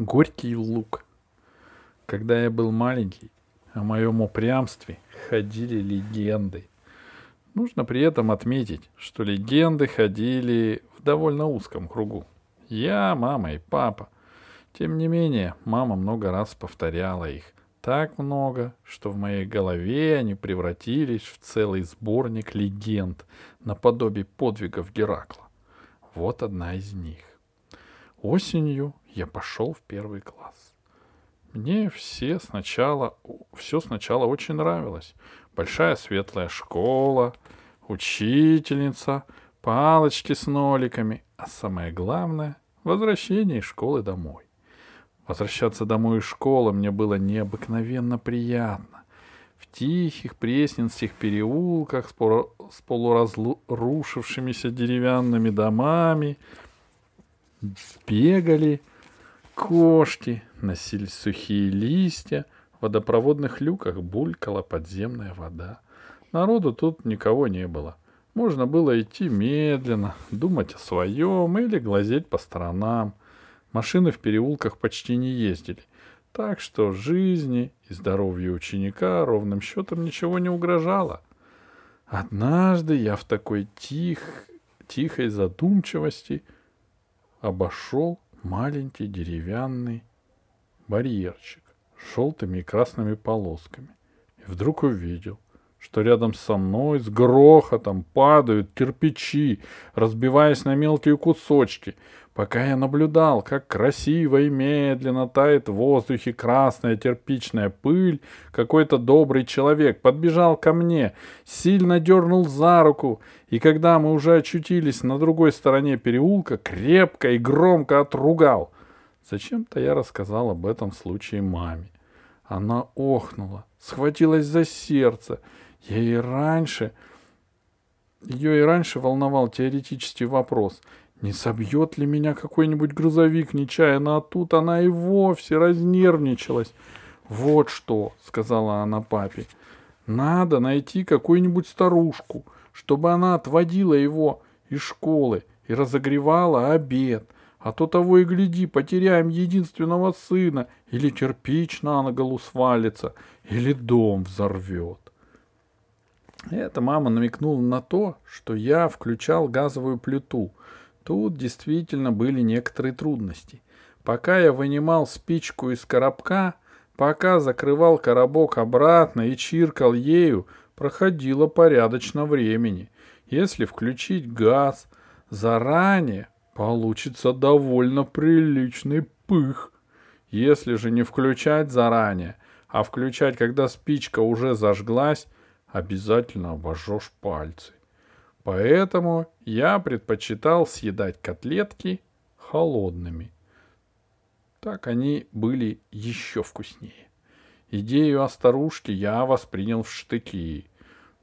Горький лук. Когда я был маленький, о моем упрямстве ходили легенды. Нужно при этом отметить, что легенды ходили в довольно узком кругу. Я, мама и папа. Тем не менее, мама много раз повторяла их. Так много, что в моей голове они превратились в целый сборник легенд наподобие подвигов Геракла. Вот одна из них. Осенью я пошел в первый класс. Мне все сначала, все сначала очень нравилось. Большая светлая школа, учительница, палочки с ноликами, а самое главное — возвращение из школы домой. Возвращаться домой из школы мне было необыкновенно приятно. В тихих пресненских переулках с, с полуразрушившимися деревянными домами бегали кошки, носились сухие листья, в водопроводных люках булькала подземная вода. Народу тут никого не было. Можно было идти медленно, думать о своем или глазеть по сторонам. Машины в переулках почти не ездили, так что жизни и здоровью ученика ровным счетом ничего не угрожало. Однажды я в такой тих, тихой задумчивости обошел маленький деревянный барьерчик с желтыми и красными полосками. И вдруг увидел, что рядом со мной с грохотом падают кирпичи, разбиваясь на мелкие кусочки, пока я наблюдал, как красиво и медленно тает в воздухе красная кирпичная пыль, какой-то добрый человек подбежал ко мне, сильно дернул за руку, и когда мы уже очутились на другой стороне переулка, крепко и громко отругал. Зачем-то я рассказал об этом случае маме. Она охнула, схватилась за сердце. Я и раньше... Ее и раньше волновал теоретический вопрос. Не собьет ли меня какой-нибудь грузовик нечаянно, а тут она и вовсе разнервничалась. «Вот что», — сказала она папе, — «надо найти какую-нибудь старушку, чтобы она отводила его из школы и разогревала обед, а то того и гляди, потеряем единственного сына, или кирпич на голову свалится, или дом взорвет». Это мама намекнула на то, что я включал газовую плиту. Тут действительно были некоторые трудности. Пока я вынимал спичку из коробка, пока закрывал коробок обратно и чиркал ею, проходило порядочно времени. Если включить газ заранее, получится довольно приличный пых. Если же не включать заранее, а включать, когда спичка уже зажглась, обязательно обожжешь пальцы. Поэтому я предпочитал съедать котлетки холодными. Так они были еще вкуснее. Идею о старушке я воспринял в штыки.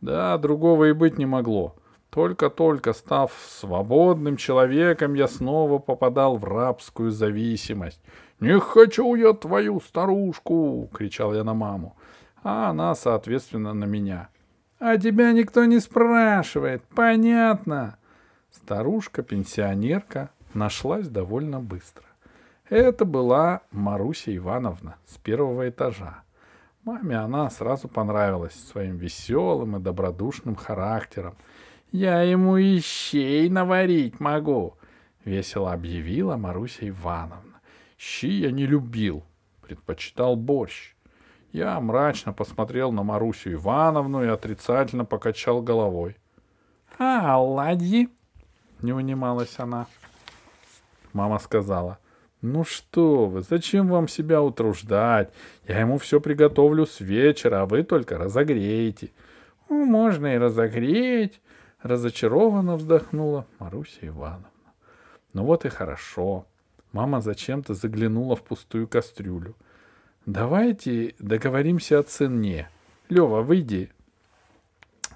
Да, другого и быть не могло. Только-только став свободным человеком, я снова попадал в рабскую зависимость. «Не хочу я твою старушку!» — кричал я на маму. А она, соответственно, на меня. «А тебя никто не спрашивает, понятно?» Старушка-пенсионерка нашлась довольно быстро. Это была Маруся Ивановна с первого этажа. Маме она сразу понравилась своим веселым и добродушным характером. «Я ему ищей наварить могу», — весело объявила Маруся Ивановна. «Щи я не любил, предпочитал борщ». Я мрачно посмотрел на Марусю Ивановну и отрицательно покачал головой. — А оладьи? — не унималась она. Мама сказала. — Ну что вы, зачем вам себя утруждать? Я ему все приготовлю с вечера, а вы только разогреете. — Ну, можно и разогреть, — разочарованно вздохнула Маруся Ивановна. — Ну вот и хорошо. Мама зачем-то заглянула в пустую кастрюлю — Давайте договоримся о цене. Лева, выйди.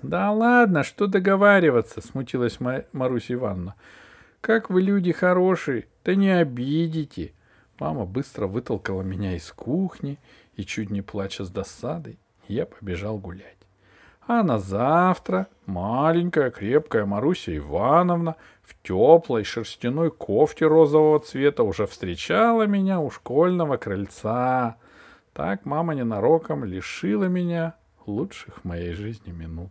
Да ладно, что договариваться, смутилась Маруся Ивановна. Как вы люди хорошие, да не обидите. Мама быстро вытолкала меня из кухни и, чуть не плача с досадой, я побежал гулять. А на завтра маленькая крепкая Маруся Ивановна в теплой шерстяной кофте розового цвета уже встречала меня у школьного крыльца. Так мама ненароком лишила меня лучших в моей жизни минут.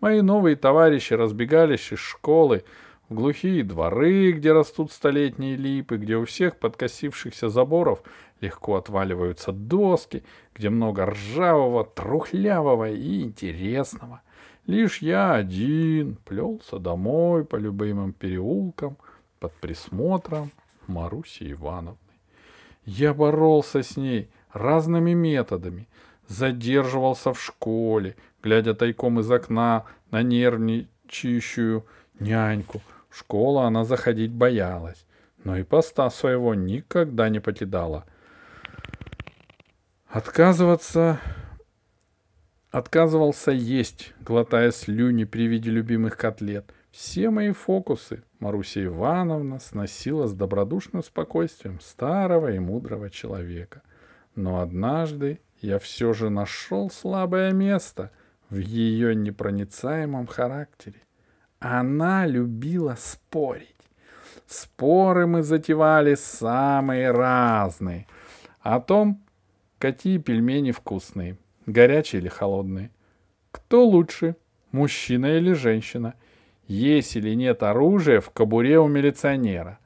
Мои новые товарищи разбегались из школы в глухие дворы, где растут столетние липы, где у всех подкосившихся заборов легко отваливаются доски, где много ржавого, трухлявого и интересного. Лишь я один плелся домой по любимым переулкам под присмотром Маруси Ивановны. Я боролся с ней разными методами, задерживался в школе, глядя тайком из окна на нервничающую няньку. В школу она заходить боялась, но и поста своего никогда не покидала. Отказываться... Отказывался есть, глотая слюни при виде любимых котлет. Все мои фокусы Маруся Ивановна сносила с добродушным спокойствием старого и мудрого человека. Но однажды я все же нашел слабое место в ее непроницаемом характере. Она любила спорить. Споры мы затевали самые разные. О том, какие пельмени вкусные, горячие или холодные. Кто лучше, мужчина или женщина? Есть или нет оружия в кобуре у милиционера?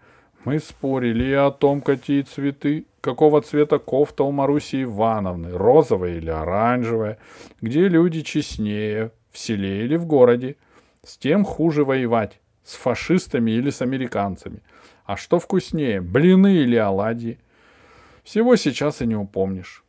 Мы спорили и о том, какие цветы какого цвета кофта у Маруси Ивановны, розовая или оранжевая, где люди честнее, в селе или в городе. С тем хуже воевать, с фашистами или с американцами. А что вкуснее, блины или оладьи? Всего сейчас и не упомнишь.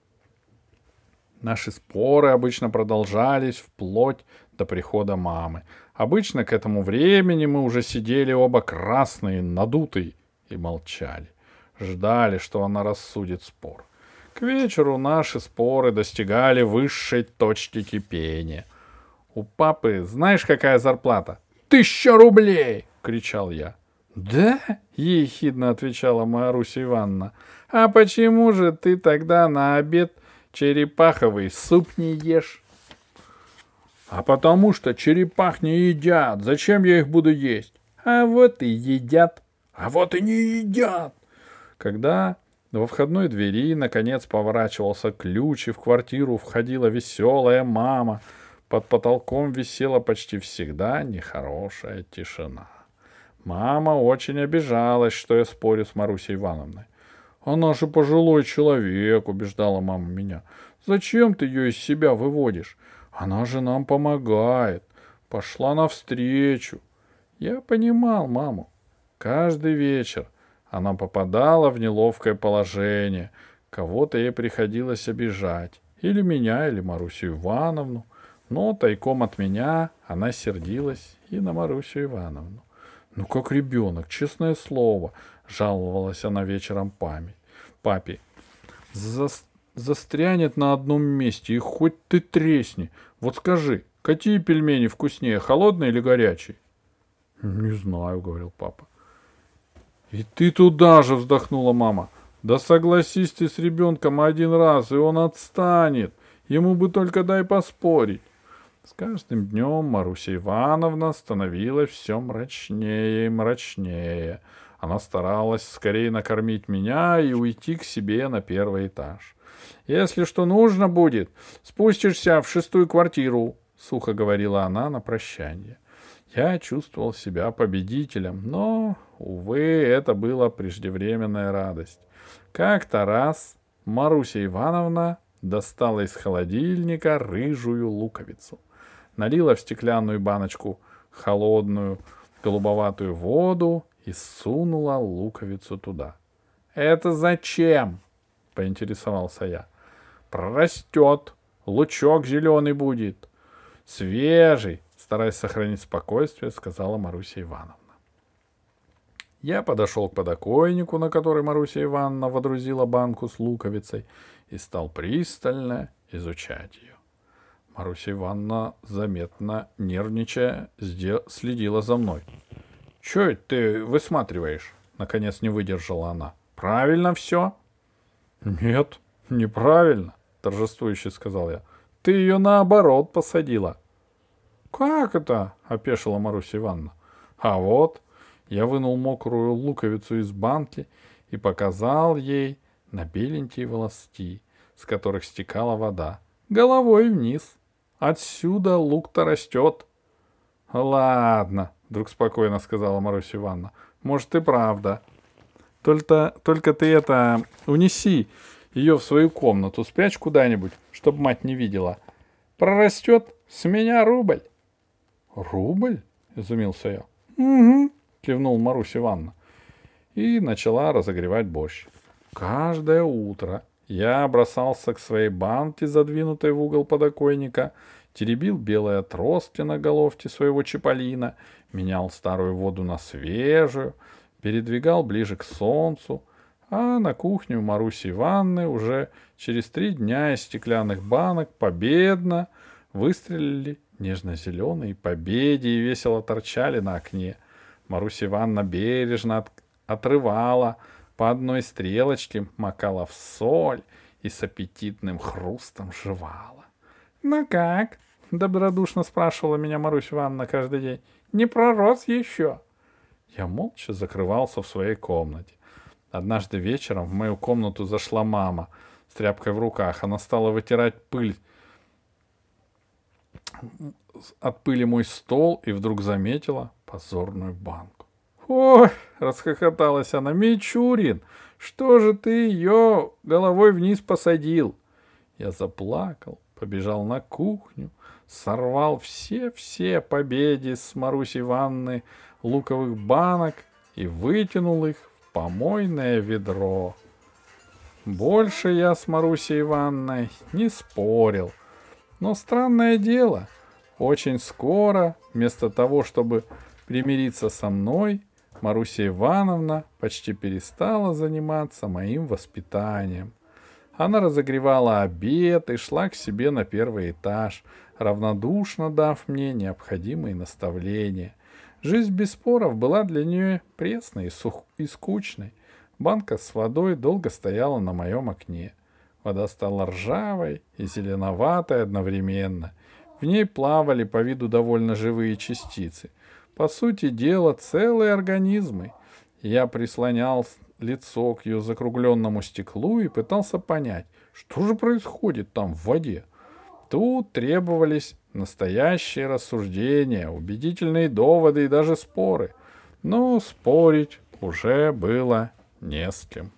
Наши споры обычно продолжались вплоть до прихода мамы. Обычно к этому времени мы уже сидели оба красные, надутые и молчали ждали, что она рассудит спор. К вечеру наши споры достигали высшей точки кипения. У папы знаешь, какая зарплата? Тысяча рублей! — кричал я. «Да?» — ехидно отвечала Маруся Ивановна. «А почему же ты тогда на обед черепаховый суп не ешь?» «А потому что черепах не едят. Зачем я их буду есть?» «А вот и едят». «А вот и не едят. Когда во входной двери наконец поворачивался ключ, и в квартиру входила веселая мама, под потолком висела почти всегда нехорошая тишина. Мама очень обижалась, что я спорю с Марусей Ивановной. «Она же пожилой человек», — убеждала мама меня. «Зачем ты ее из себя выводишь? Она же нам помогает. Пошла навстречу». Я понимал маму. Каждый вечер, она попадала в неловкое положение. Кого-то ей приходилось обижать. Или меня, или Марусю Ивановну. Но тайком от меня она сердилась и на Марусю Ивановну. «Ну, как ребенок, честное слово», — жаловалась она вечером память. папе. За... «Застрянет на одном месте, и хоть ты тресни. Вот скажи, какие пельмени вкуснее, холодные или горячие?» «Не знаю», — говорил папа. «И ты туда же!» — вздохнула мама. «Да согласись ты с ребенком один раз, и он отстанет. Ему бы только дай поспорить». С каждым днем Маруся Ивановна становилась все мрачнее и мрачнее. Она старалась скорее накормить меня и уйти к себе на первый этаж. «Если что нужно будет, спустишься в шестую квартиру», — сухо говорила она на прощание. Я чувствовал себя победителем, но, увы, это была преждевременная радость. Как-то раз Маруся Ивановна достала из холодильника рыжую луковицу, налила в стеклянную баночку холодную голубоватую воду и сунула луковицу туда. «Это зачем?» — поинтересовался я. «Прорастет, лучок зеленый будет, свежий, Стараясь сохранить спокойствие, сказала Маруся Ивановна. Я подошел к подоконнику, на который Маруся Ивановна водрузила банку с луковицей, и стал пристально изучать ее. Маруся Ивановна, заметно нервничая, следила за мной. — Че это ты высматриваешь? — наконец не выдержала она. — Правильно все? — Нет, неправильно, — торжествующе сказал я. — Ты ее наоборот посадила. Как это? — опешила Маруся Ивановна. А вот, я вынул мокрую луковицу из банки и показал ей на беленькие волоски, с которых стекала вода, головой вниз. Отсюда лук-то растет. — Ладно, — вдруг спокойно сказала Маруся Ивановна. — Может, и правда. Только, только ты это унеси ее в свою комнату, спрячь куда-нибудь, чтобы мать не видела. Прорастет с меня рубль. — Рубль? — изумился я. — Угу, — кивнул Маруся Ивановна. И начала разогревать борщ. Каждое утро я бросался к своей банке, задвинутой в угол подоконника, теребил белые отростки на головке своего чаполина, менял старую воду на свежую, передвигал ближе к солнцу, а на кухню Маруси Ивановны уже через три дня из стеклянных банок победно выстрелили нежно-зеленые победи и весело торчали на окне. Маруся Ивановна бережно от, отрывала по одной стрелочке, макала в соль и с аппетитным хрустом жевала. — Ну как? — добродушно спрашивала меня Маруся Ивановна каждый день. — Не пророс еще? Я молча закрывался в своей комнате. Однажды вечером в мою комнату зашла мама с тряпкой в руках. Она стала вытирать пыль от пыли мой стол и вдруг заметила позорную банку. «Ой!» — расхохоталась она. «Мичурин, что же ты ее головой вниз посадил?» Я заплакал, побежал на кухню, сорвал все-все победи с Марусей Ивановны луковых банок и вытянул их в помойное ведро. Больше я с Марусей Ивановной не спорил. Но странное дело, очень скоро, вместо того, чтобы примириться со мной, Маруся Ивановна почти перестала заниматься моим воспитанием. Она разогревала обед и шла к себе на первый этаж, равнодушно дав мне необходимые наставления. Жизнь без споров была для нее пресной и, сух... и скучной. Банка с водой долго стояла на моем окне. Вода стала ржавой и зеленоватой одновременно. В ней плавали по виду довольно живые частицы. По сути дела, целые организмы. Я прислонял лицо к ее закругленному стеклу и пытался понять, что же происходит там в воде. Тут требовались настоящие рассуждения, убедительные доводы и даже споры. Но спорить уже было не с кем.